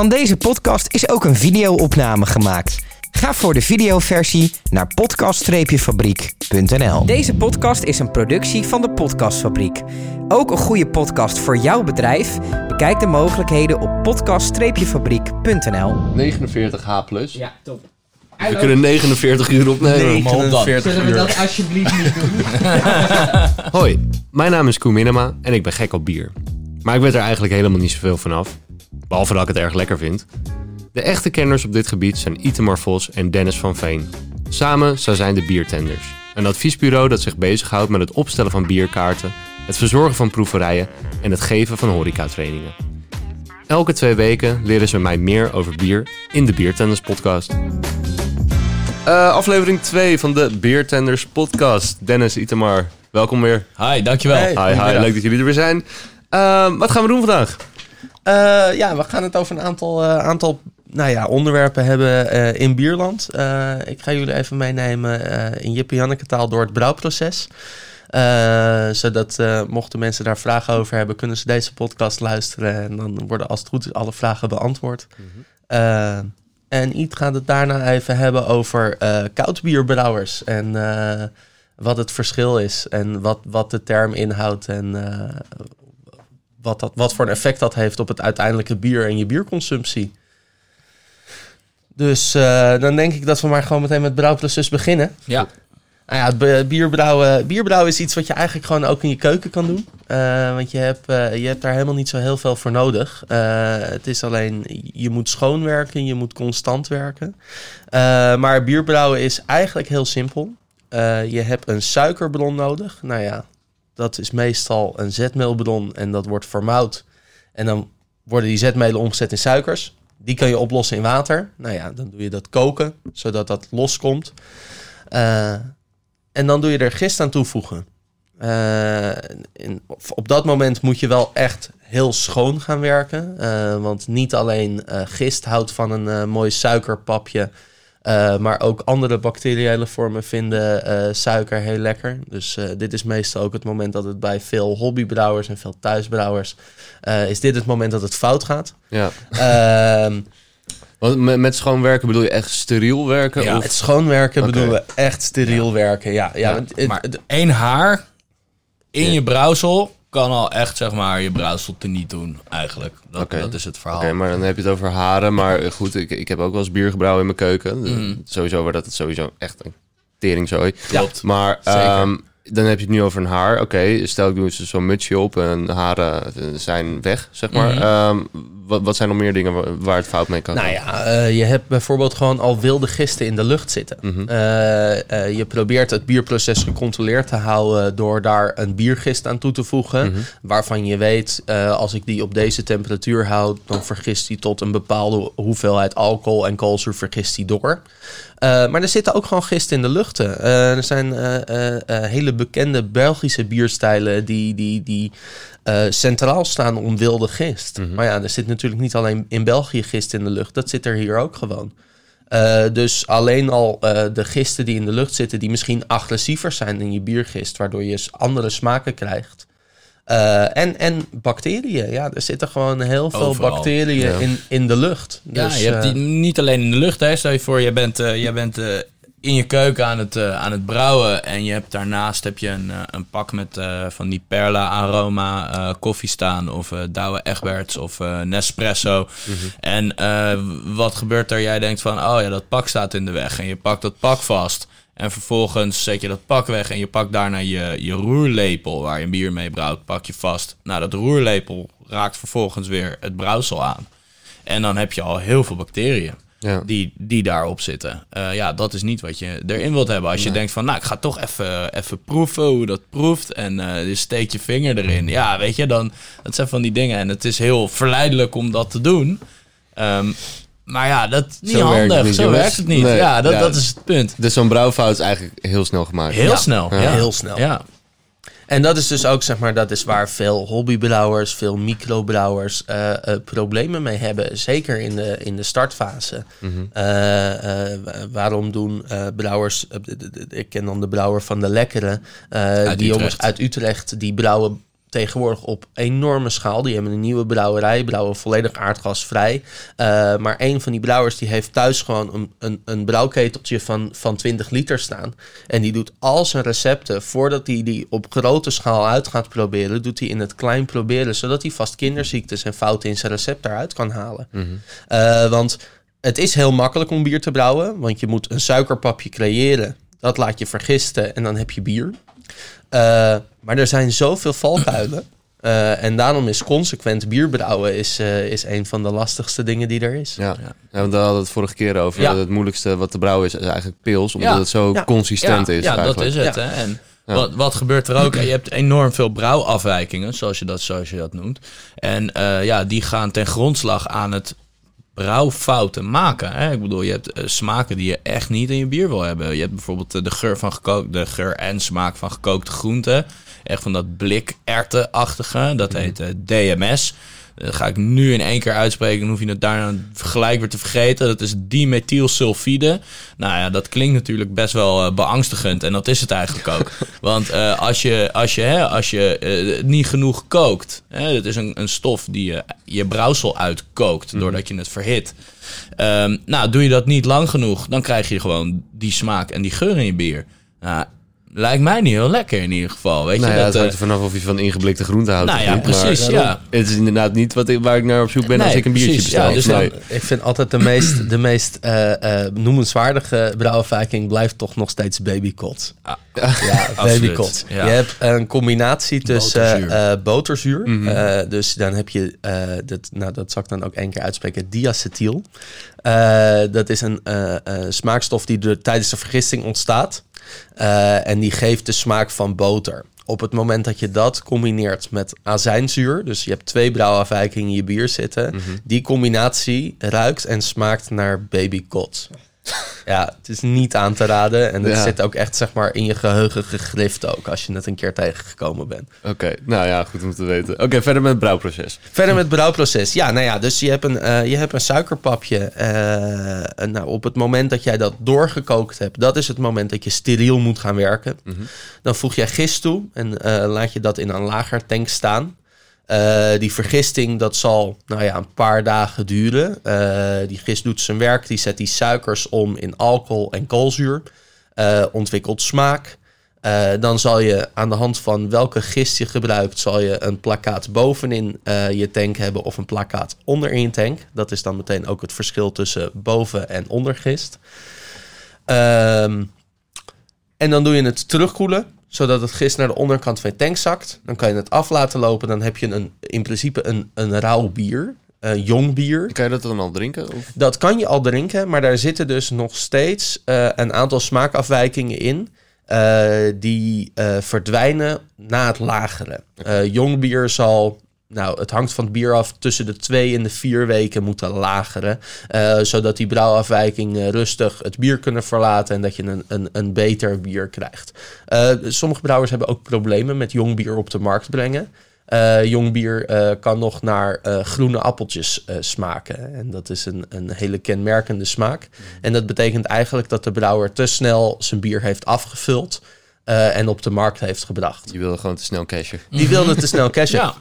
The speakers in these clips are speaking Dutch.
Van deze podcast is ook een video-opname gemaakt. Ga voor de videoversie naar podcast-fabriek.nl. Deze podcast is een productie van de Podcastfabriek. Ook een goede podcast voor jouw bedrijf? Bekijk de mogelijkheden op podcast-fabriek.nl. 49H plus. Ja, top. We kunnen 49 uur opnemen. maar op dan. 49 Zullen we dat alsjeblieft niet doen? Hoi, mijn naam is Koen Minema en ik ben gek op bier. Maar ik weet er eigenlijk helemaal niet zoveel vanaf. Behalve dat ik het erg lekker vind. De echte kenners op dit gebied zijn Itemar Vos en Dennis van Veen. Samen zij zijn de Biertenders. Een adviesbureau dat zich bezighoudt met het opstellen van bierkaarten, het verzorgen van proeverijen en het geven van horecatrainingen. Elke twee weken leren ze mij meer over bier in de Biertenders podcast. Eh, aflevering 2 van de Biertenders podcast. Dennis, Itemar, welkom weer. Hi, dankjewel. Hey. Hi, hi, leuk dat jullie er weer zijn. Ehm, wat gaan we doen vandaag? Eh, ja, we gaan het over een aantal, eh, aantal nou ja, onderwerpen hebben eh, in Bierland. Eh, ik ga jullie even meenemen eh, in Jip en Janneke taal door het brouwproces. Eh, zodat eh, mochten mensen daar vragen over hebben, kunnen ze deze podcast luisteren. En dan worden als het goed is alle vragen beantwoord. Eh, en Iet gaat het daarna even hebben over eh koudbierbrouwers. En eh, wat het verschil is. En wat, wat de term inhoudt. En eh, wat, dat, wat voor een effect dat heeft op het uiteindelijke bier en je bierconsumptie. Dus eh, dan denk ik dat we maar gewoon meteen met brouwproces beginnen. Ja. Nou ja, bierbrouwen, bierbrouwen is iets wat je eigenlijk gewoon ook in je keuken kan doen. Eh, want je hebt, eh, je hebt daar helemaal niet zo heel veel voor nodig. Het is alleen, je moet schoonwerken, je moet constant werken. Maar bierbrouwen is eigenlijk heel simpel. Je hebt een suikerbron nodig. Nou ja, dat is meestal een zetmeelbron en dat wordt vermout. En dan worden die zetmelen omgezet in suikers. Die kan je oplossen in water. Nou ja, dan doe je dat koken, zodat dat loskomt. Eh en dan doe je er gist aan toevoegen. Eh, en op dat moment moet je wel echt heel schoon gaan werken. Eh, want niet alleen eh, gist houdt van een eh, mooi suikerpapje. Eh, maar ook andere bacteriële vormen vinden eh, suiker heel lekker. Dus eh, dit is meestal ook het moment dat het bij veel hobbybrouwers en veel thuisbrouwers... eh, is dit het moment dat het fout gaat. Ja. Ehm, Want met, met schoon werken bedoel je echt steriel werken? Ja. Of? het schoonwerken bedoelen we echt steriel werken. Ja, ja, Ja, want het- Maar het- één haar in Ja. je brouwsel kan al echt, zeg maar, je brouwsel teniet doen, eigenlijk. Dat, Oké. dat is het verhaal. Oké, maar dan heb je het over haren. Maar goed, ik, ik heb ook wel eens bier gebrouwen in mijn keuken. Mhm. Sowieso waar dat het sowieso echt een teringzooi. Klopt. Maar Zeker. ehm, dan heb je het nu over een haar. Oké, stel ik doe eens zo'n mutsje op en haren zijn weg, zeg maar. Mhm. Ehm, wat, wat zijn nog meer dingen waar, het fout mee kan Nou gaan? ja, eh, je hebt bijvoorbeeld gewoon al wilde gisten in de lucht zitten. Mhm. Eh, eh, je probeert het bierproces gecontroleerd te houden door daar een biergist aan toe te voegen. Mhm. Waarvan je weet, als ik die op deze temperatuur houd, dan vergist die tot een bepaalde hoeveelheid alcohol en koolzuur vergist die door. Maar er zitten ook gewoon gisten in de luchten. Er zijn hele bekende Belgische bierstijlen die, die, die eh, centraal staan om wilde gist. Mhm. Maar ja, er zit natuurlijk niet alleen in België gist in de lucht. Dat zit er hier ook gewoon. Eh, dus alleen al eh, de gisten die in de lucht zitten, die misschien agressiever zijn in je biergist, waardoor je andere smaken krijgt. Eh, en, en bacteriën. Ja, er zitten gewoon heel veel Overal. bacteriën Ja. in, in de lucht. Ja, Dus, je hebt die niet alleen in de lucht. Hè. Stel je voor, je bent, je bent eh, in je keuken aan het, eh, aan het brouwen. En je hebt daarnaast heb je een, eh, een pak met eh, van die Perla aroma eh, koffie staan. Of Douwe Egberts of Nespresso. En eh, wat gebeurt er? Jij denkt van, oh ja, dat pak staat in de weg. En je pakt dat pak vast. En vervolgens zet je dat pak weg en je pakt daarna je, je roerlepel waar je een bier mee brouwt, pak je vast. Nou, dat roerlepel raakt vervolgens weer het brouwsel aan. En dan heb je al heel veel bacteriën Ja. die, die daarop zitten. Eh, ja, dat is niet wat je erin wilt hebben. Als je denkt van, nou, ik ga toch even, even proeven hoe dat proeft. En eh je steekt je vinger erin. Ja, weet je, dan, dat zijn van die dingen. En het is heel verleidelijk om dat te doen. Ehm, maar ja, dat is niet Zo werkt het handig. niet, Zo werkt het niet. Nee, ja, dat, ja. dat is het punt. Dus zo'n brouwfout is eigenlijk heel snel gemaakt. Heel Ja. snel. Ja. Ja. Heel snel. Ja. En dat is dus ook, zeg maar, dat is waar veel hobbybrouwers, veel microbrouwers eh, problemen mee hebben. Zeker in de, in de startfase. Mhm. Eh, wa- waarom doen brouwers, ik ken dan de brouwer van de Lekkere, die jongens uit Utrecht, die brouwen tegenwoordig op enorme schaal. Die hebben een nieuwe brouwerij, brouwen volledig aardgasvrij. Uh, maar een van die brouwers die heeft thuis gewoon een, een, een brouwketeltje van, van 20 liter staan. En die doet al zijn recepten, voordat hij die op grote schaal uit gaat proberen, doet hij in het klein proberen, zodat hij vast kinderziektes en fouten in zijn recept daaruit kan halen. Uh, want het is heel makkelijk om bier te brouwen, want je moet een suikerpapje creëren. Dat laat je vergisten en dan heb je bier. Uh, maar er zijn zoveel valkuilen. Uh, en daarom is consequent bier brouwen is, uh, is een van de lastigste dingen die er is. Ja, ja. ja we hadden het vorige keer over. Ja. Het moeilijkste wat te brouwen is, is eigenlijk pils, omdat het zo consistent is. Ja, dat is het. Hè? En wat, wat gebeurt er ook? Je hebt enorm veel brouwafwijkingen, zoals je dat, zoals je dat noemt. En uh, ja, die gaan ten grondslag aan het brouwfouten maken. Hè? Ik bedoel, je hebt uh, smaken die je echt niet in je bier wil hebben. Je hebt bijvoorbeeld uh, de geur van gekookt, de geur en smaak van gekookte groenten. Echt van dat blik achtige Dat heet uh, DMS. Dat ga ik nu in één keer uitspreken. Dan hoef je het daarna gelijk weer te vergeten. Dat is dimethylsulfide. Nou ja, dat klinkt natuurlijk best wel uh, beangstigend. En dat is het eigenlijk ook. Want uh, als je, als je, hè, als je uh, niet genoeg kookt. Hè, dat is een, een stof die je, je brouwsel uitkookt. Mm. Doordat je het verhit. Um, nou, doe je dat niet lang genoeg. Dan krijg je gewoon die smaak en die geur in je bier. Nou, Lijkt mij niet heel lekker in ieder geval. Weet nou je, ja, dat, het hangt er vanaf of je van ingeblikte groente houdt. Nou ja, precies. Maar, ja. Het is inderdaad niet wat ik, waar ik naar op zoek ben Nee, als ik een biertje precies, bestel. ja, dus Nee. dan- Ik vind altijd de meest, de meest eh, eh, noemenswaardige brouwafwijking blijft toch nog steeds babykot. Ah, Ja, ja. Je hebt een combinatie tussen Boterzuur. eh, boterzuur. Mhm. eh, dus dan heb je, eh, dat, nou dat zal ik dan ook één keer uitspreken, diacetyl. Eh, dat is een eh, eh, smaakstof die er tijdens de vergisting ontstaat. Eh, en die geeft de smaak van boter. Op het moment dat je dat combineert met azijnzuur, dus je hebt twee brouwafwijkingen in je bier zitten, die combinatie ruikt en smaakt naar babykot. Ja, het is niet aan te raden en het Ja. zit ook echt zeg maar in je geheugen gegrift ook als je het een keer tegengekomen bent. Oké, nou ja, goed om te weten. Oké, verder met het brouwproces. Verder met het brouwproces. Ja, nou ja, dus je hebt een, eh, je hebt een suikerpapje. en nou, op het moment dat jij dat doorgekookt hebt, dat is het moment dat je steriel moet gaan werken. Dan voeg jij gist toe en eh, laat je dat in een lager tank staan. Eh, die vergisting, dat zal nou ja, een paar dagen duren. Eh, die gist doet zijn werk, die zet die suikers om in alcohol en koolzuur. Eh, ontwikkelt smaak. Dan zal je aan de hand van welke gist je gebruikt, zal je een plakkaat bovenin je tank hebben of een plakkaat onderin je tank. Dat is dan meteen ook het verschil tussen boven- en ondergist. Ehm, en dan doe je het terugkoelen, zodat het gist naar de onderkant van je tank zakt. Dan kan je het af laten lopen. Dan heb je een, in principe een, een rauw bier, een jong bier. Kan je dat dan al drinken? Of? Dat kan je al drinken, maar daar zitten dus nog steeds eh, een aantal smaakafwijkingen in. eh, die eh, verdwijnen na het lagere. Eh, jong bier zal, nou, het hangt van het bier af, tussen de twee en de vier weken moeten lageren. eh, zodat die brouwafwijkingen rustig het bier kunnen verlaten en dat je een, een, een beter bier krijgt. Eh, sommige brouwers hebben ook problemen met jong bier op de markt brengen. Eh, jong bier eh, kan nog naar eh, groene appeltjes eh, smaken. En dat is een, een hele kenmerkende smaak. En dat betekent eigenlijk dat de brouwer te snel zijn bier heeft afgevuld eh, en op de markt heeft gebracht. Je wilde gewoon te snel cashen. Die wilde te snel cashen. Ja.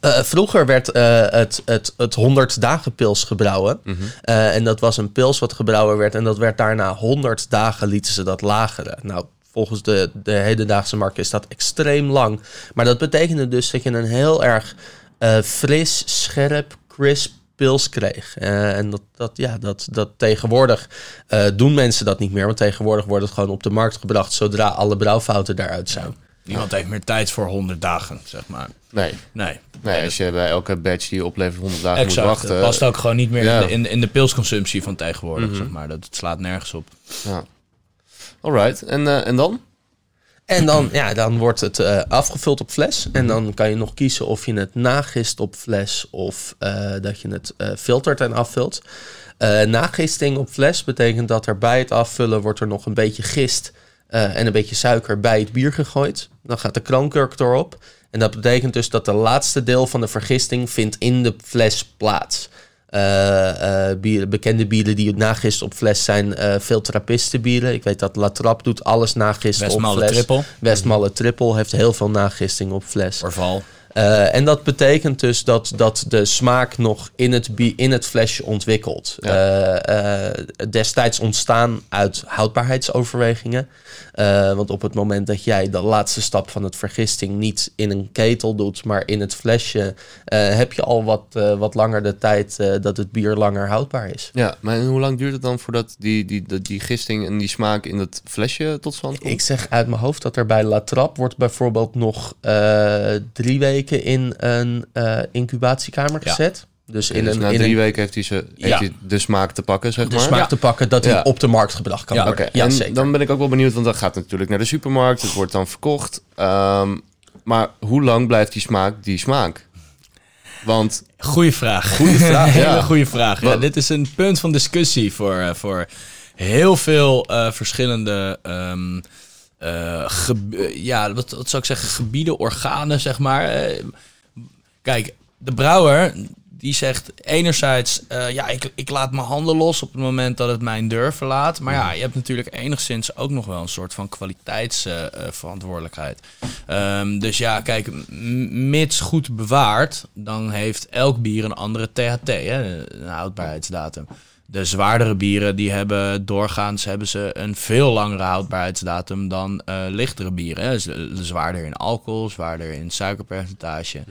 Eh, vroeger werd eh, het, het, het 100 dagen pils gebrouwen. Eh, en dat was een pils wat gebrouwen werd. En dat werd daarna 100 dagen lieten ze dat lageren. Nou, volgens de, de hedendaagse markt is dat extreem lang. Maar dat betekende dus dat je een heel erg eh, fris, scherp, crisp pils kreeg. Eh, en dat, dat, ja, dat, dat tegenwoordig eh, doen mensen dat niet meer. Want tegenwoordig wordt het gewoon op de markt gebracht zodra alle brouwfouten daaruit zijn. Niemand heeft meer tijd voor 100 dagen, zeg maar. Nee. Nee. nee, als je bij elke batch die je oplevert 100 dagen Exact. moet wachten. Het past ook gewoon niet meer ja. in, de, in, in de pilsconsumptie van tegenwoordig, zeg maar. Dat het slaat nergens op. Ja. Alright, en, eh, en dan? En dan, ja, dan wordt het eh, afgevuld op fles. En dan kan je nog kiezen of je het nagist op fles of eh, dat je het eh, filtert en afvult. Nagisting op fles betekent dat er bij het afvullen wordt er nog een beetje gist en een beetje suiker bij het bier gegooid. Dan gaat de kroonkurk erop. En dat betekent dus dat de laatste deel van de vergisting vindt in de fles plaats. Eh, eh, bieren, bekende bieren die nagist op fles zijn eh veel trappistenbieren. Ik weet dat La Trappe doet alles nagisten op Westmalle fles. triple. Westmalle Triple heeft heel veel nagisting op fles. Orval. Eh, en dat betekent dus dat, dat de smaak nog in het, bi- in het flesje ontwikkelt. Eh, eh, destijds ontstaan uit houdbaarheidsoverwegingen. Want op het moment dat jij de laatste stap van het vergisting niet in een ketel doet, maar in het flesje, heb je al wat, wat langer de tijd dat het bier langer houdbaar is. Ja, maar hoe lang duurt het dan voordat die, die, die, die gisting en die smaak in dat flesje tot stand komt? Ik zeg uit mijn hoofd dat er bij La Trappe wordt bijvoorbeeld nog drie weken in een eh, incubatiekamer Ja. gezet. Dus in dus een, na in drie een weken heeft hij, ze, heeft Ja. hij de smaak te pakken, zeg de maar. smaak Ja. te pakken dat Ja. hij op de markt gebracht kan worden. Ja, en zeker. dan ben ik ook wel benieuwd, want dat gaat natuurlijk naar de supermarkt. Het wordt dan verkocht. Ehm, maar hoe lang blijft die smaak die smaak? Want Goeie vraag. Goeie vraag, Hele ja. goede vraag. Ja, dit is een punt van discussie voor, eh, voor heel veel eh, verschillende. ehm, eh, eh, ja, wat, wat zou ik zeggen? Gebieden, organen, zeg maar. Eh, kijk, de brouwer die zegt enerzijds, ja, ik, ik laat mijn handen los op het moment dat het mijn deur verlaat. Maar ja, je hebt natuurlijk enigszins ook nog wel een soort van kwaliteitsverantwoordelijkheid. Ehm, dus ja, kijk, mits goed bewaard, dan heeft elk bier een andere THT, hè, een houdbaarheidsdatum. De zwaardere bieren die hebben doorgaans hebben ze een veel langere houdbaarheidsdatum dan eh, lichtere bieren. Hè. Z- Zwaarder in alcohol, zwaarder in suikerpercentage.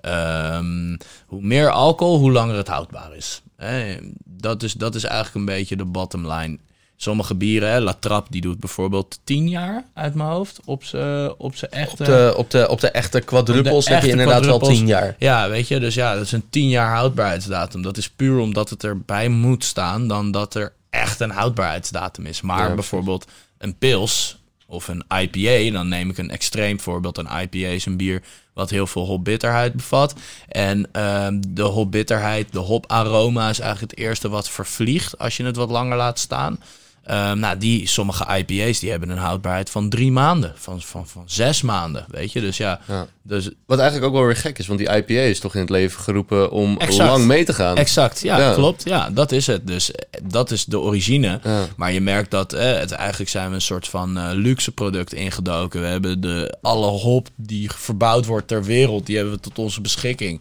Ehm, hoe meer alcohol, hoe langer het houdbaar is. Hè. Dat is. Dat is eigenlijk een beetje de bottom line. Sommige bieren, hè, La Trappe, die doet bijvoorbeeld 10 jaar uit mijn hoofd op zijn op z'n echte... Op de, op, de, op de echte quadruples heb je inderdaad wel quadruples. tien jaar. Ja, weet je, dus ja, dat is een 10 jaar houdbaarheidsdatum. Dat is puur omdat het erbij moet staan dan dat er echt een houdbaarheidsdatum is. Maar Ja, bijvoorbeeld een pils of een IPA, dan neem ik een extreem voorbeeld. Een IPA is een bier wat heel veel hopbitterheid bevat. En ehm, de hopbitterheid, de hoparoma is eigenlijk het eerste wat vervliegt als je het wat langer laat staan. Ehm, nou, die, sommige IPA's die hebben een houdbaarheid van drie maanden, van, van, van zes maanden, weet je. Dus ja, Ja. dus wat eigenlijk ook wel weer gek is, want die IPA is toch in het leven geroepen om Exact. lang mee te gaan. Exact, ja, Ja. klopt. Ja, dat is het. Dus dat is de origine. Ja. Maar je merkt dat eh, het, eigenlijk zijn we een soort van eh, luxe product ingedoken. We hebben de, alle hop die verbouwd wordt ter wereld, die hebben we tot onze beschikking.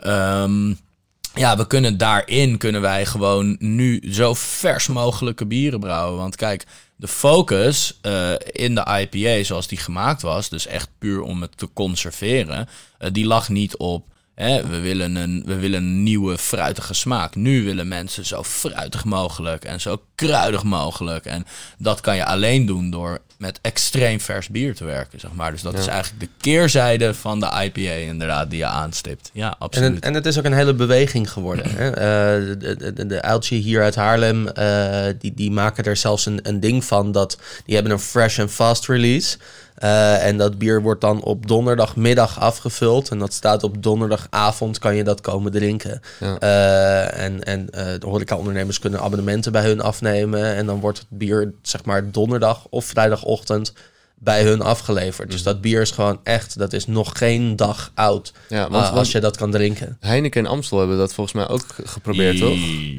Ehm, ja, we kunnen daarin kunnen wij gewoon nu zo vers mogelijke bieren brouwen. Want kijk, de focus eh, in de IPA zoals die gemaakt was, dus echt puur om het te conserveren, eh, die lag niet op. Hè, we, willen een, we willen een nieuwe fruitige smaak. Nu willen mensen zo fruitig mogelijk en zo kruidig mogelijk. En dat kan je alleen doen door met extreem vers bier te werken, zeg maar. Dus dat is eigenlijk de keerzijde van de IPA inderdaad die je aanstipt. Ja, En absoluut. het, en het is ook een hele beweging geworden. Hè? Eh, de, de, de, uiltje hier uit Haarlem, eh, die, die maken er zelfs een, een ding van dat die hebben een fresh and fast release. Eh, en dat bier wordt dan op donderdagmiddag afgevuld. En dat staat op donderdagavond kan je dat komen drinken. Ja. Eh, en en eh, de horecaondernemers kunnen abonnementen bij hun afnemen. En dan wordt het bier zeg maar donderdag of vrijdagochtend bij hun afgeleverd. Dus dat bier is gewoon echt, dat is nog geen dag oud. Ja, Ah, want, als je dat kan drinken. Heineken en Amstel hebben dat volgens mij ook geprobeerd, toch?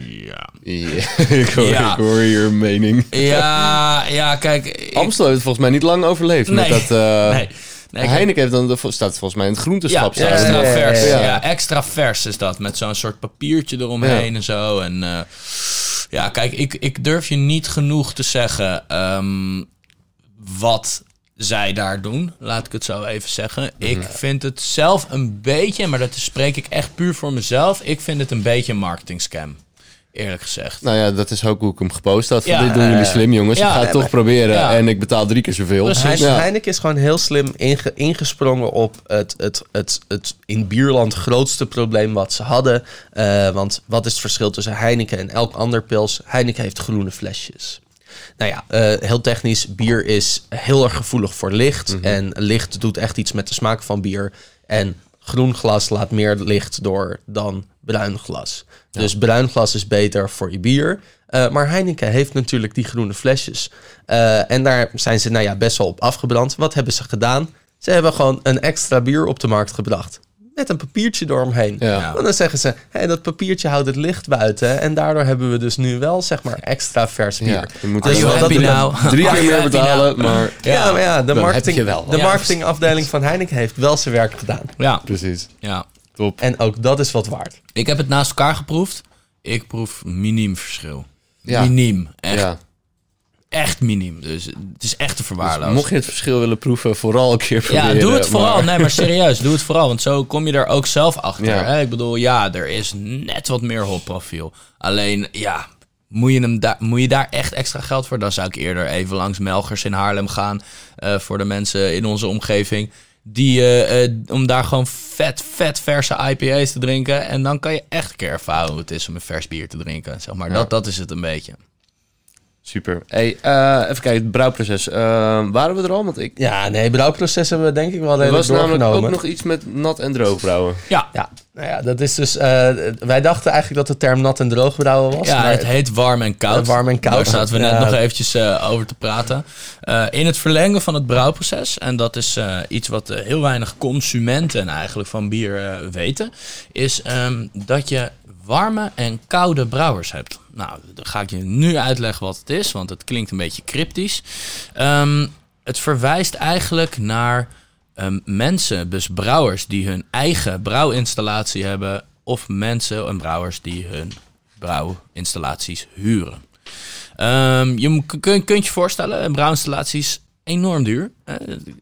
Ja. Ja, ik, hoor, Ja. ik hoor je mening. Ja, ja, kijk. ik- Amstel heeft het volgens mij niet lang overleefd. Nee. Met dat, eh, nee, nee, Heineken heeft dan, de- staat volgens mij in het ja, groenteschap. staan. extra Ja, ja, ja, vers. ja. Ja, extra vers is dat. Met zo'n soort papiertje eromheen Ja. en zo. En eh, ja, kijk, ik, ik durf je niet genoeg te zeggen ehm, wat zij daar doen. Laat ik het zo even zeggen. Ik vind het zelf een beetje, maar dat spreek ik echt puur voor mezelf. Ik vind het een beetje een marketing scam. Eerlijk gezegd. Nou ja, dat is ook hoe ik hem gepost had. Ja, dit doen jullie slim, jongens. ja, ik ga het ja, toch maar- proberen. ja. En ik betaal drie keer zoveel. Ja. Heineken is gewoon heel slim inge- ingesprongen op het, het, het, het in bierland grootste probleem wat ze hadden. Eh, want wat is het verschil tussen Heineken en elk ander pils? Heineken heeft groene flesjes. Nou ja, eh, heel technisch, bier is heel erg gevoelig voor licht. En licht doet echt iets met de smaak van bier. En groen glas laat meer licht door dan bruin glas. Dus bruin glas is beter voor je bier. Eh, maar Heineken heeft natuurlijk die groene flesjes. Eh, en daar zijn ze nou ja, best wel op afgebrand. Wat hebben ze gedaan? Ze hebben gewoon een extra bier op de markt gebracht. Met een papiertje eromheen. Ja. Want dan zeggen ze, hey, dat papiertje houdt het licht buiten. En daardoor hebben we dus nu wel, zeg maar, extra vers bier. Ja, je moet Dus you dat- now? drie keer meer betalen, maar Ja, maar ja, de, marketing, wel. de marketingafdeling van Heineken heeft wel zijn werk gedaan. Ja, precies. ja. Top. En ook dat is wat waard. Ik heb het naast elkaar geproefd. Ik proef miniem verschil. Ja. Miniem. Echt, Ja. Echt miniem. Dus het is echt te Dus verwaarlozen. mocht je het verschil willen proeven, vooral een keer proberen. Ja, doe het vooral. maar- Nee, maar serieus, doe het vooral. Want zo kom je er ook zelf achter. Ja. Hè? Ik bedoel, ja, er is net wat meer hopprofiel. Alleen, ja, moet je, hem daar, moet je daar echt extra geld voor? Dan zou ik eerder even langs Melgers in Haarlem gaan. eh, voor de mensen in onze omgeving. Die, eh, eh, om daar gewoon vet, vet verse IPA's te drinken. En dan kan je echt een keer ervaren hoe het is om een vers bier te drinken. Zeg maar. Ja. dat, dat is het een beetje. Super. Hey, eh, even kijken, het brouwproces. Eh, waren we er al? Want ik... Ja, nee, brouwproces hebben we denk ik wel Er redelijk was namelijk doorgenomen. ook nog iets met nat en droog brouwen. Ja, Ja, nou ja, dat is dus... eh, wij dachten eigenlijk dat de term nat en droog brouwen was. Ja, maar het heet warm en koud. Warm en koud. Daar zaten we net Ja. nog eventjes eh, over te praten. Eh, in het verlengen van het brouwproces, en dat is eh, iets wat heel weinig consumenten eigenlijk van bier weten, is ehm, dat je warme en koude brouwers hebt. Nou, dan ga ik je nu uitleggen wat het is, want het klinkt een beetje cryptisch. Ehm, het verwijst eigenlijk naar ehm, mensen, dus brouwers, die hun eigen brouwinstallatie hebben, of mensen en brouwers die hun brouwinstallaties huren. Ehm, je m- kun, kunt je voorstellen, een brouwinstallatie is enorm duur. Eh,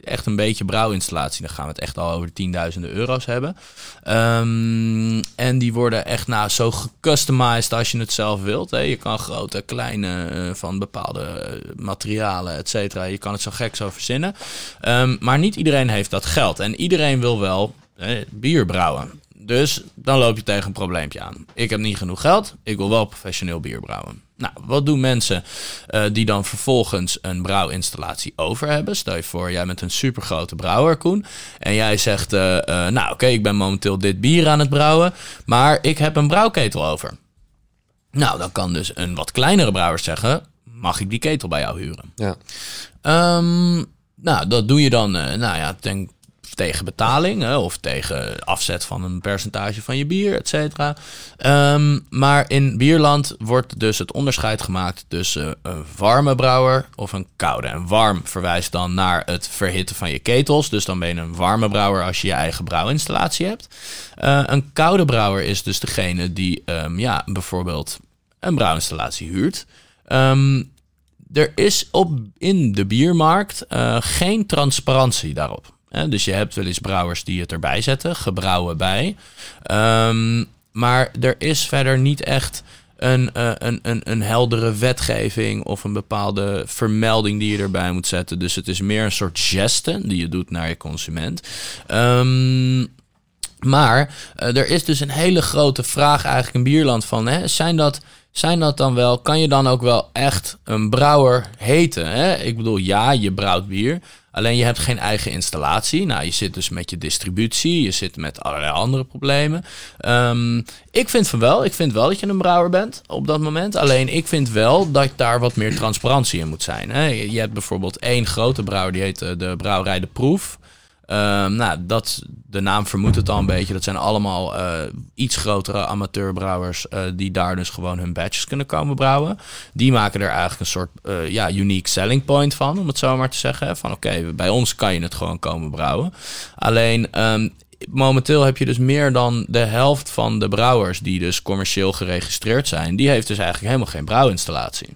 echt een beetje brouwinstallatie, dan gaan we het echt al over de tienduizenden euro's hebben. Ehm, en die worden echt nou, zo gecustomized als je het zelf wilt. Hè. Je kan grote, kleine, eh, van bepaalde eh, materialen, et cetera. Je kan het zo gek zo verzinnen. Ehm, maar niet iedereen heeft dat geld. En iedereen wil wel eh, bier brouwen. Dus dan loop je tegen een probleempje aan. Ik heb niet genoeg geld, ik wil wel professioneel bier brouwen. Nou, wat doen mensen eh, die dan vervolgens een brouwinstallatie over hebben? Stel je voor, jij bent een supergrote brouwer, Koen. En jij zegt, eh, eh, nou oké, ik ben momenteel dit bier aan het brouwen, maar ik heb een brouwketel over. Nou, dan kan dus een wat kleinere brouwer zeggen, mag ik die ketel bij jou huren? Ja. Ehm, nou, dat doe je dan nou ja, ten, tegen betaling of tegen afzet van een percentage van je bier, et cetera. Ehm, maar in bierland wordt dus het onderscheid gemaakt tussen een warme brouwer of een koude. En warm verwijst dan naar het verhitten van je ketels. Dus dan ben je een warme brouwer als je je eigen brouwinstallatie hebt. Eh, een koude brouwer is dus degene die ehm, ja, bijvoorbeeld een brouwinstallatie huurt. Ehm, er is op, in de biermarkt eh, geen transparantie daarop. Dus je hebt wel eens brouwers die het erbij zetten, gebrouwen bij. Ehm, maar er is verder niet echt een, eh, een, een, een heldere wetgeving of een bepaalde vermelding die je erbij moet zetten. Dus het is meer een soort geste die je doet naar je consument. Ehm, maar eh, er is dus een hele grote vraag eigenlijk in bierland van, hè, zijn dat... Zijn dat dan wel, kan je dan ook wel echt een brouwer heten? Hè? Ik bedoel, ja, je brouwt bier. Alleen je hebt geen eigen installatie. Nou, je zit dus met je distributie. Je zit met allerlei andere problemen. Ehm, ik vind van wel. Ik vind wel dat je een brouwer bent op dat moment. Alleen ik vind wel dat daar wat meer transparantie in moet zijn. Hè? Je hebt bijvoorbeeld één grote brouwer. Die heet eh, de brouwerij De Proef. Ehm, nou, dat, de naam vermoedt het al een beetje. Dat zijn allemaal eh, iets grotere amateurbrouwers eh, die daar dus gewoon hun batches kunnen komen brouwen. Die maken er eigenlijk een soort eh, ja, unique selling point van, om het zo maar te zeggen. Van oké, bij ons kan je het gewoon komen brouwen. Alleen ehm, momenteel heb je dus meer dan de helft van de brouwers die dus commercieel geregistreerd zijn. Die heeft dus eigenlijk helemaal geen brouwinstallatie.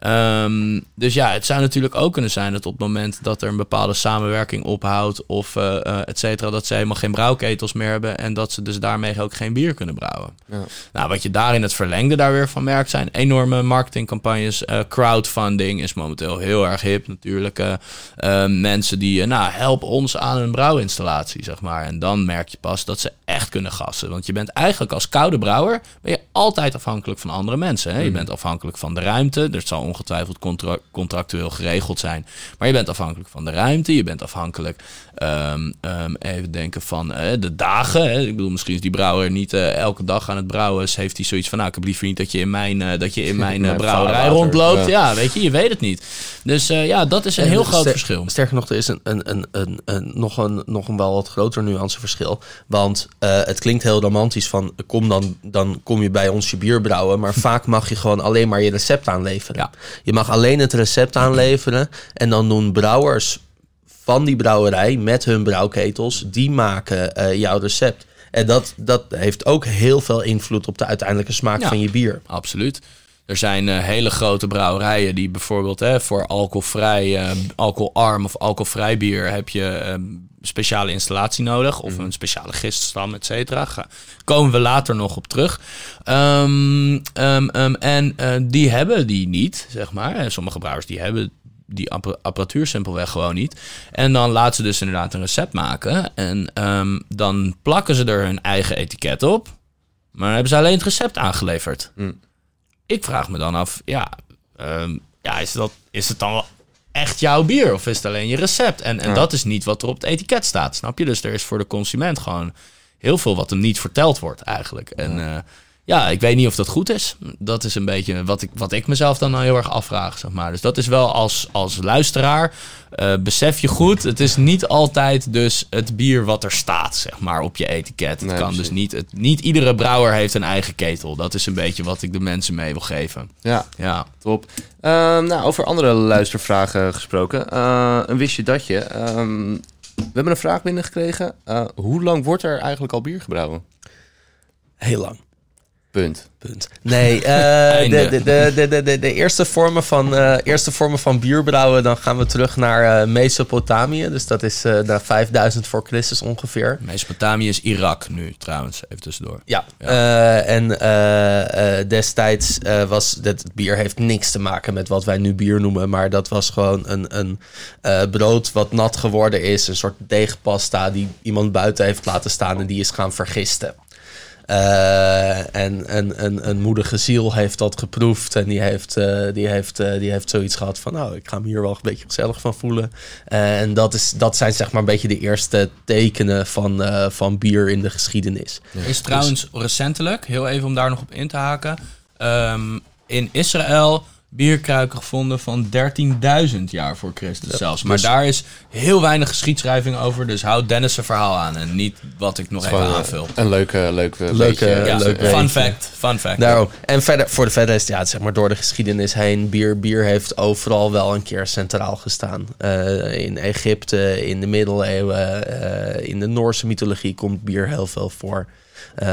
Ehm, dus ja, het zou natuurlijk ook kunnen zijn dat op het moment dat er een bepaalde samenwerking ophoudt of eh, et cetera, dat ze helemaal geen brouwketels meer hebben en dat ze dus daarmee ook geen bier kunnen brouwen. Ja. Nou, wat je daar in het verlengde daar weer van merkt zijn enorme marketingcampagnes. Eh, crowdfunding is momenteel heel erg hip natuurlijk. mensen die, nou, help ons aan een brouwinstallatie, zeg maar. En dan merk je pas dat ze echt kunnen gassen. Want je bent eigenlijk als koude brouwer, ben je altijd afhankelijk van andere mensen. Hè? Je bent afhankelijk van de ruimte. Er zal ongetwijfeld contra- contractueel geregeld zijn. Maar je bent afhankelijk van de ruimte. Je bent afhankelijk, ehm, ehm, even denken van eh, de dagen. Hè. Ik bedoel, misschien is die brouwer niet eh, elke dag aan het brouwen. Dus heeft hij zoiets van, nou, ik heb liever niet dat je in mijn, eh, dat je in mijn Mijn brouwerij rondloopt. ja. Ja. weet je, je weet het niet. Dus ja, dat is een heel groot Ster- verschil. Sterker nog, er is een, een, een, een, een- nog, een, nog een wel wat groter nuanceverschil. Want het klinkt heel romantisch van kom dan, dan kom je bij ons je bier brouwen. Maar vaak mag je gewoon alleen maar je recept aanleveren. Ja. Je mag alleen het recept aanleveren. En dan doen brouwers van die brouwerij met hun brouwketels, die maken eh, jouw recept. En dat, dat heeft ook heel veel invloed op de uiteindelijke smaak Ja. van je bier. Absoluut. Er zijn eh, hele grote brouwerijen die bijvoorbeeld hè, voor alcoholvrij, eh, alcoholarm of alcoholvrij bier heb je eh, speciale installatie nodig. Of een speciale giststam, et cetera. Komen we later nog op terug. Ehm, ehm, ehm, en eh, die hebben die niet, zeg maar. En sommige brouwers die hebben die appa- apparatuur simpelweg gewoon niet. En dan laten ze dus inderdaad een recept maken. En ehm, dan plakken ze er hun eigen etiket op. Maar dan hebben ze alleen het recept aangeleverd. Ik vraag me dan af, ja, ehm, ja is, dat, is het dan wel echt jouw bier? Of is het alleen je recept? En, en dat is niet wat er op het etiket staat, snap je? Dus er is voor de consument gewoon heel veel wat hem niet verteld wordt eigenlijk. En ja. Ja, ik weet niet of dat goed is. Dat is een beetje wat ik, wat ik mezelf dan nou heel erg afvraag, zeg maar. Dus dat is wel als, als luisteraar, eh, besef je goed, het is niet altijd dus het bier wat er staat, zeg maar, op je etiket. Het kan precies. dus niet, het, niet iedere brouwer heeft een eigen ketel. Dat is een beetje wat ik de mensen mee wil geven. Ja, Ja. top. Ehm, nou, over andere luistervragen gesproken. Eh, een wist je datje. Ehm, we hebben een vraag binnengekregen. Eh, hoe lang wordt er eigenlijk al bier gebrouwen? Heel lang. Punt. Punt. Nee, eh, de, de, de, de, de, eerste, vormen van, eh, eerste vormen van bierbrouwen, dan gaan we terug naar eh, Mesopotamië. Dus dat is naar 5000 voor Christus ongeveer. Mesopotamië is Irak nu, trouwens, even tussendoor. Ja, en destijds was dat het bier heeft niks te maken met wat wij nu bier noemen, maar dat was gewoon een, een brood wat nat geworden is, een soort deegpasta die iemand buiten heeft laten staan en die is gaan vergisten. Eh, en een, een, een moedige ziel heeft dat geproefd en die heeft, eh, die, heeft, eh, die heeft zoiets gehad van, nou, ik ga me hier wel een beetje gezellig van voelen. Eh, en dat, is, dat zijn zeg maar een beetje de eerste tekenen van, eh, van bier in de geschiedenis. Is trouwens recentelijk, heel even om daar nog op in te haken, ehm, in Israël bierkruiken gevonden van 13.000 jaar voor Christus zelfs. Maar dus- daar is heel weinig geschiedschrijving over, dus houd Dennis zijn verhaal aan en niet wat ik nog even eh, aanvul. Een leuke, leuke, Leuke- beetje. Ja, leuk fun fact, fun fact. Daarom. En verder, voor de verder is het, ja, zeg maar door de geschiedenis heen. Bier, bier heeft overal wel een keer centraal gestaan. Eh, in Egypte, in de middeleeuwen, eh, in de Noorse mythologie komt bier heel veel voor. Eh,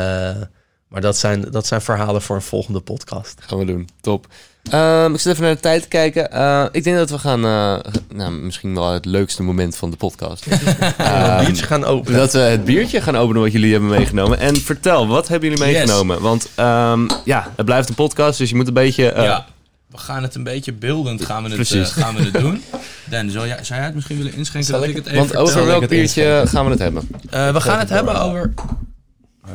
maar dat zijn, dat zijn verhalen voor een volgende podcast. Gaan we doen. Top. Ehm, ik zit even naar de tijd te kijken. Eh, ik denk dat we gaan... eh, nou, misschien wel het leukste moment van de podcast. een Ehm, biertje gaan openen. Dat we het biertje gaan openen wat jullie hebben meegenomen. En vertel, wat hebben jullie meegenomen? Want ehm, ja, het blijft een podcast, dus je moet een beetje... eh, ja, we gaan het een beetje beeldend gaan we het, Precies. gaan we het doen. Dan, zou jij, zou jij het misschien willen inschenken Zal dat ik ik het even Want over welk het biertje gaan we het hebben? Eh, we gaan het hebben over.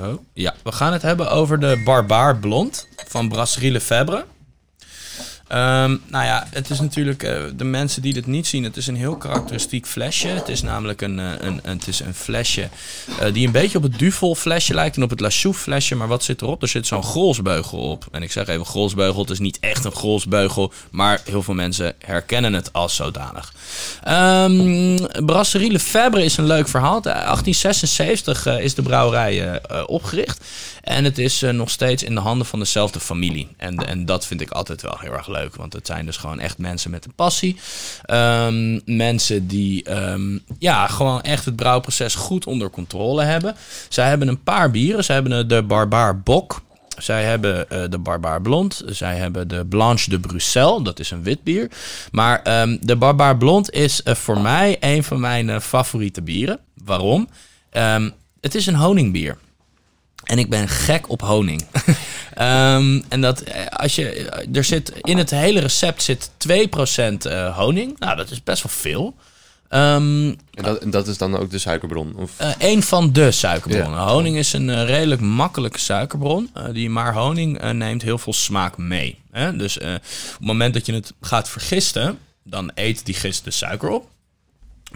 Oh, ja, we gaan het hebben over de Barbaar Blond van Brasserie Lefebvre. Ehm, nou ja, het is natuurlijk, eh, de mensen die dit niet zien, het is een heel karakteristiek flesje. Het is namelijk een, eh, een, een, het is een flesje eh, die een beetje op het Duvel flesje lijkt en op het La Chouffe flesje. Maar wat zit erop? Er zit zo'n grolsbeugel op. En ik zeg even grolsbeugel, het is niet echt een grolsbeugel, maar heel veel mensen herkennen het als zodanig. Ehm Brasserie Lefebvre is een leuk verhaal. Eh, 1876 eh, is de brouwerij opgericht. En het is eh, nog steeds in de handen van dezelfde familie. En, en dat vind ik altijd wel heel erg leuk. Want het zijn dus gewoon echt mensen met een passie. Ehm, mensen die ehm, ja, gewoon echt het brouwproces goed onder controle hebben. Zij hebben een paar bieren. Zij hebben eh, de Barbaar Bok. Zij hebben eh, de Barbaar Blond. Zij hebben de Blanche de Bruxelles. Dat is een wit bier. Maar ehm, de Barbaar Blond is voor mij een van mijn favoriete bieren. Waarom? Het is een honingbier. En ik ben gek op honing. Ehm, en dat eh, als je. Er zit in het hele recept zit 2% eh, honing. Nou, dat is best wel veel. Ehm, En dat, en dat is dan ook de suikerbron? Of? eh, een van de suikerbronnen. Honing is een eh, redelijk makkelijke suikerbron. eh, die maar honing eh, neemt heel veel smaak mee. Hè? Dus eh, op het moment dat je het gaat vergisten, dan eet die gist de suiker op.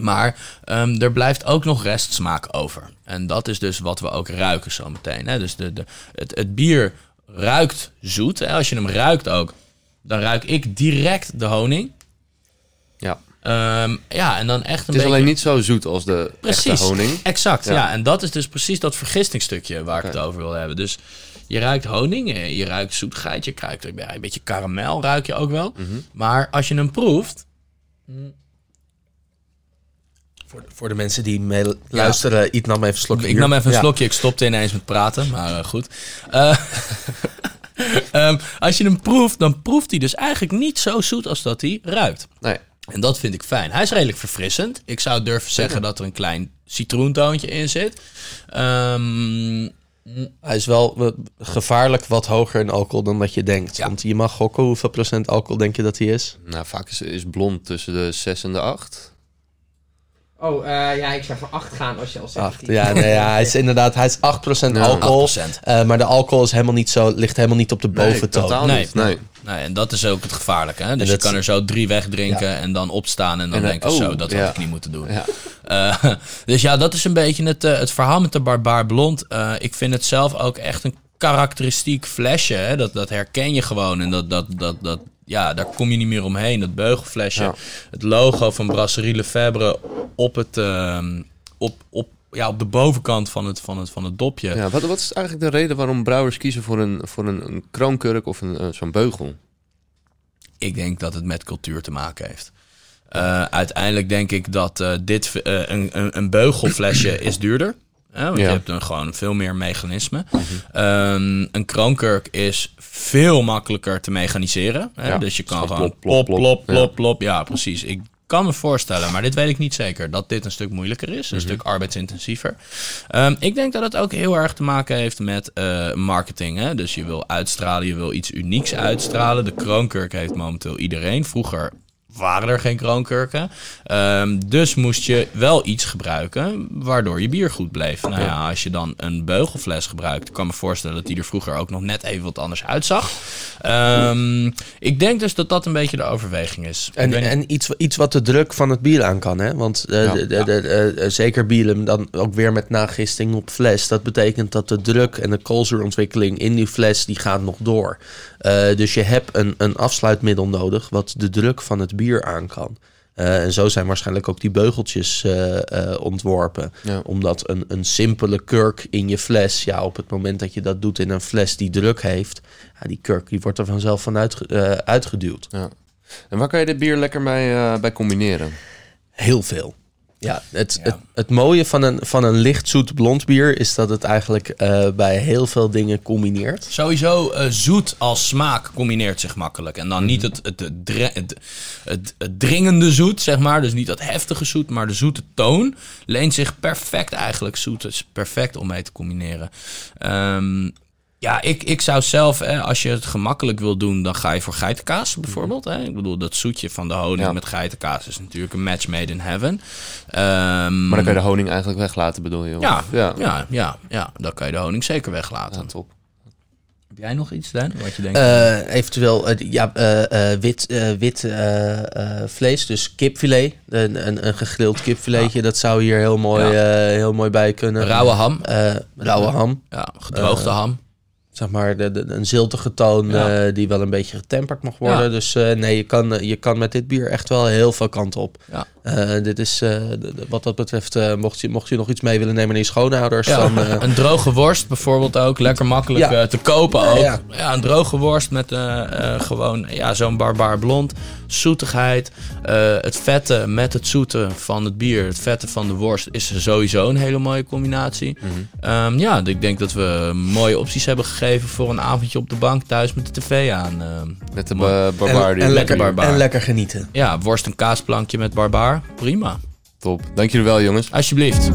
Maar ehm, er blijft ook nog restsmaak over. En dat is dus wat we ook ruiken zo meteen. Hè? Dus de, de, het, het bier ruikt zoet. Hè? Als je hem ruikt ook, dan ruik ik direct de honing. ja. Ehm, ja, en dan echt een Het is beetje... alleen niet zo zoet als de Precies, echte honing. exact. Ja. Ja. en dat is dus precies dat vergistingstukje waar ik het over wil hebben. Dus je ruikt honing, eh, je ruikt zoetigheid, je ruikt een beetje karamel ruik je ook wel. Mhm. Maar als je hem proeft, Voor, de- voor de mensen die mee luisteren, Iet nam even een slokje ik nam even een Ja. slokje, ik stopte ineens met praten, maar eh, goed. Eh, ehm, als je hem proeft, dan proeft hij dus eigenlijk niet zo zoet als dat hij ruikt. Nee. En dat vind ik fijn. Hij is redelijk verfrissend. Ik zou durven zeggen dat er een klein citroentoontje in zit. Ehm, Hij is wel gevaarlijk wat hoger in alcohol dan dat je denkt. Ja. Want je mag gokken hoeveel procent alcohol denk je dat hij is? Nou, vaak is, is blond tussen de 6 en de 8. Oh, eh, ja, ik zou voor 8 gaan als je al zegt. Acht. Ja, nee, ja, hij is inderdaad hij is 8% Ja. alcohol. 8%. Eh, maar de alcohol is helemaal niet zo, ligt helemaal niet op de boventoon. totaal Nee. niet. Nee. Nee, en dat is ook het gevaarlijke. Hè? Dus je dat- kan er zo drie wegdrinken en dan opstaan en dan En dan- denken, oh, zo, dat ja. had ik niet moeten doen. Ja. Eh, dus ja, dat is een beetje het, het verhaal met de Barbaar Blond. Eh, ik vind het zelf ook echt een karakteristiek flesje. Hè? Dat, dat herken je gewoon en dat, dat, dat, dat, ja, daar kom je niet meer omheen. Dat beugelflesje, Ja. het logo van Brasserie Lefebvre op, het, ehm, op, op, ja, op de bovenkant van het, van het, van het dopje. Ja, wat, wat is eigenlijk de reden waarom brouwers kiezen voor een, voor een, een kroonkurk of een, eh, zo'n beugel? Ik denk dat het met cultuur te maken heeft. Eh, uiteindelijk denk ik dat eh, dit een, een, een beugelflesje is duurder. Hè, want je Ja. hebt dan gewoon veel meer mechanismen. Ehm, een kroonkurk is veel makkelijker te mechaniseren. Hè? Ja. Dus je kan Gewoon plop, plop, plop, plop, plop. plop, plop. Ja, precies. Ik kan me voorstellen, maar dit weet ik niet zeker, dat dit een stuk moeilijker is. Een stuk arbeidsintensiever. Ehm, ik denk dat het ook heel erg te maken heeft met eh, marketing. Hè? Dus je wil uitstralen, je wil iets unieks uitstralen. De kroonkurk heeft momenteel iedereen. Vroeger waren er geen kroonkurken. Ehm, dus moest je wel iets gebruiken waardoor je bier goed bleef. Nou ja, als je dan een beugelfles gebruikt, kan me voorstellen dat die er vroeger ook nog net even wat anders uitzag. Ehm, ik denk dus dat dat een beetje de overweging is. En, en iets, iets wat de druk van het bier aan kan. Hè? Want eh, Ja. de, de, de- eh, zeker bieren, dan ook weer met nagisting op fles. Dat betekent dat de druk en de koolzuurontwikkeling in die fles, die gaat nog door. Eh, dus je hebt een, een afsluitmiddel nodig wat de druk van het bier aan kan. Eh, en zo zijn waarschijnlijk ook die beugeltjes eh, eh, ontworpen. Ja. Omdat een, een simpele kurk in je fles, ja, op het moment dat je dat doet in een fles die druk heeft, ja, die kurk die wordt er vanzelf van uitge- uitgeduwd. Ja. En waar kan je dit bier lekker eh, bij combineren? Heel veel. Ja, het, Ja. Het, het mooie van een, van een licht zoet blond bier is dat het eigenlijk eh, bij heel veel dingen combineert. Sowieso eh, zoet als smaak combineert zich makkelijk. En dan niet het, het, het, het, het, het dringende zoet, zeg maar. Dus niet dat heftige zoet, maar de zoete toon leent zich perfect eigenlijk. Zoet is perfect om mee te combineren. Ehm, ja, ik, ik zou zelf, hè, als je het gemakkelijk wil doen, dan ga je voor geitenkaas bijvoorbeeld. Hè? Ik bedoel, dat zoetje van de honing Ja. met geitenkaas is natuurlijk een match made in heaven. Ehm, Maar dan kan je de honing eigenlijk weglaten, bedoel je? ja, ja. ja. Ja, ja, dan kan je de honing zeker weglaten. Ja, top. Heb jij nog iets, Dan, wat je denkt? Eh, eventueel eh, ja, eh, eh, wit, eh, wit vlees, dus kipfilet. Een, een, een gegrild kipfiletje, dat zou hier heel mooi, Ja. eh, heel mooi bij kunnen. Rauwe ham. Eh, rauwe ham. Ja, gedroogde ham. Zeg maar de, de- een ziltige toon Ja. eh, die wel een beetje getemperd mag worden. Ja. Dus eh, nee, je kan, eh, je kan met dit bier echt wel heel veel kanten op. Ja. Eh, dit is, eh, wat dat betreft, eh, mocht, je, mocht je nog iets mee willen nemen naar je schoonouders, Ja, dan... eh, een droge worst bijvoorbeeld ook. Lekker makkelijk Ja. eh, te kopen ook. Ja, Ja. een droge worst met eh, eh, gewoon ja, zo'n barbaar blond. Zoetigheid. Eh, het vette met het zoete van het bier. Het vette van de worst is sowieso een hele mooie combinatie. Ehm, ja, ik denk dat we mooie opties hebben gegeven voor een avondje op de bank thuis met de tv aan. Ehm, Met de barbaar. en, en, lekker lekker, barbaar. en lekker genieten. ja, worst en kaasplankje met barbaar prima. Top. Dank jullie wel, jongens. Alsjeblieft.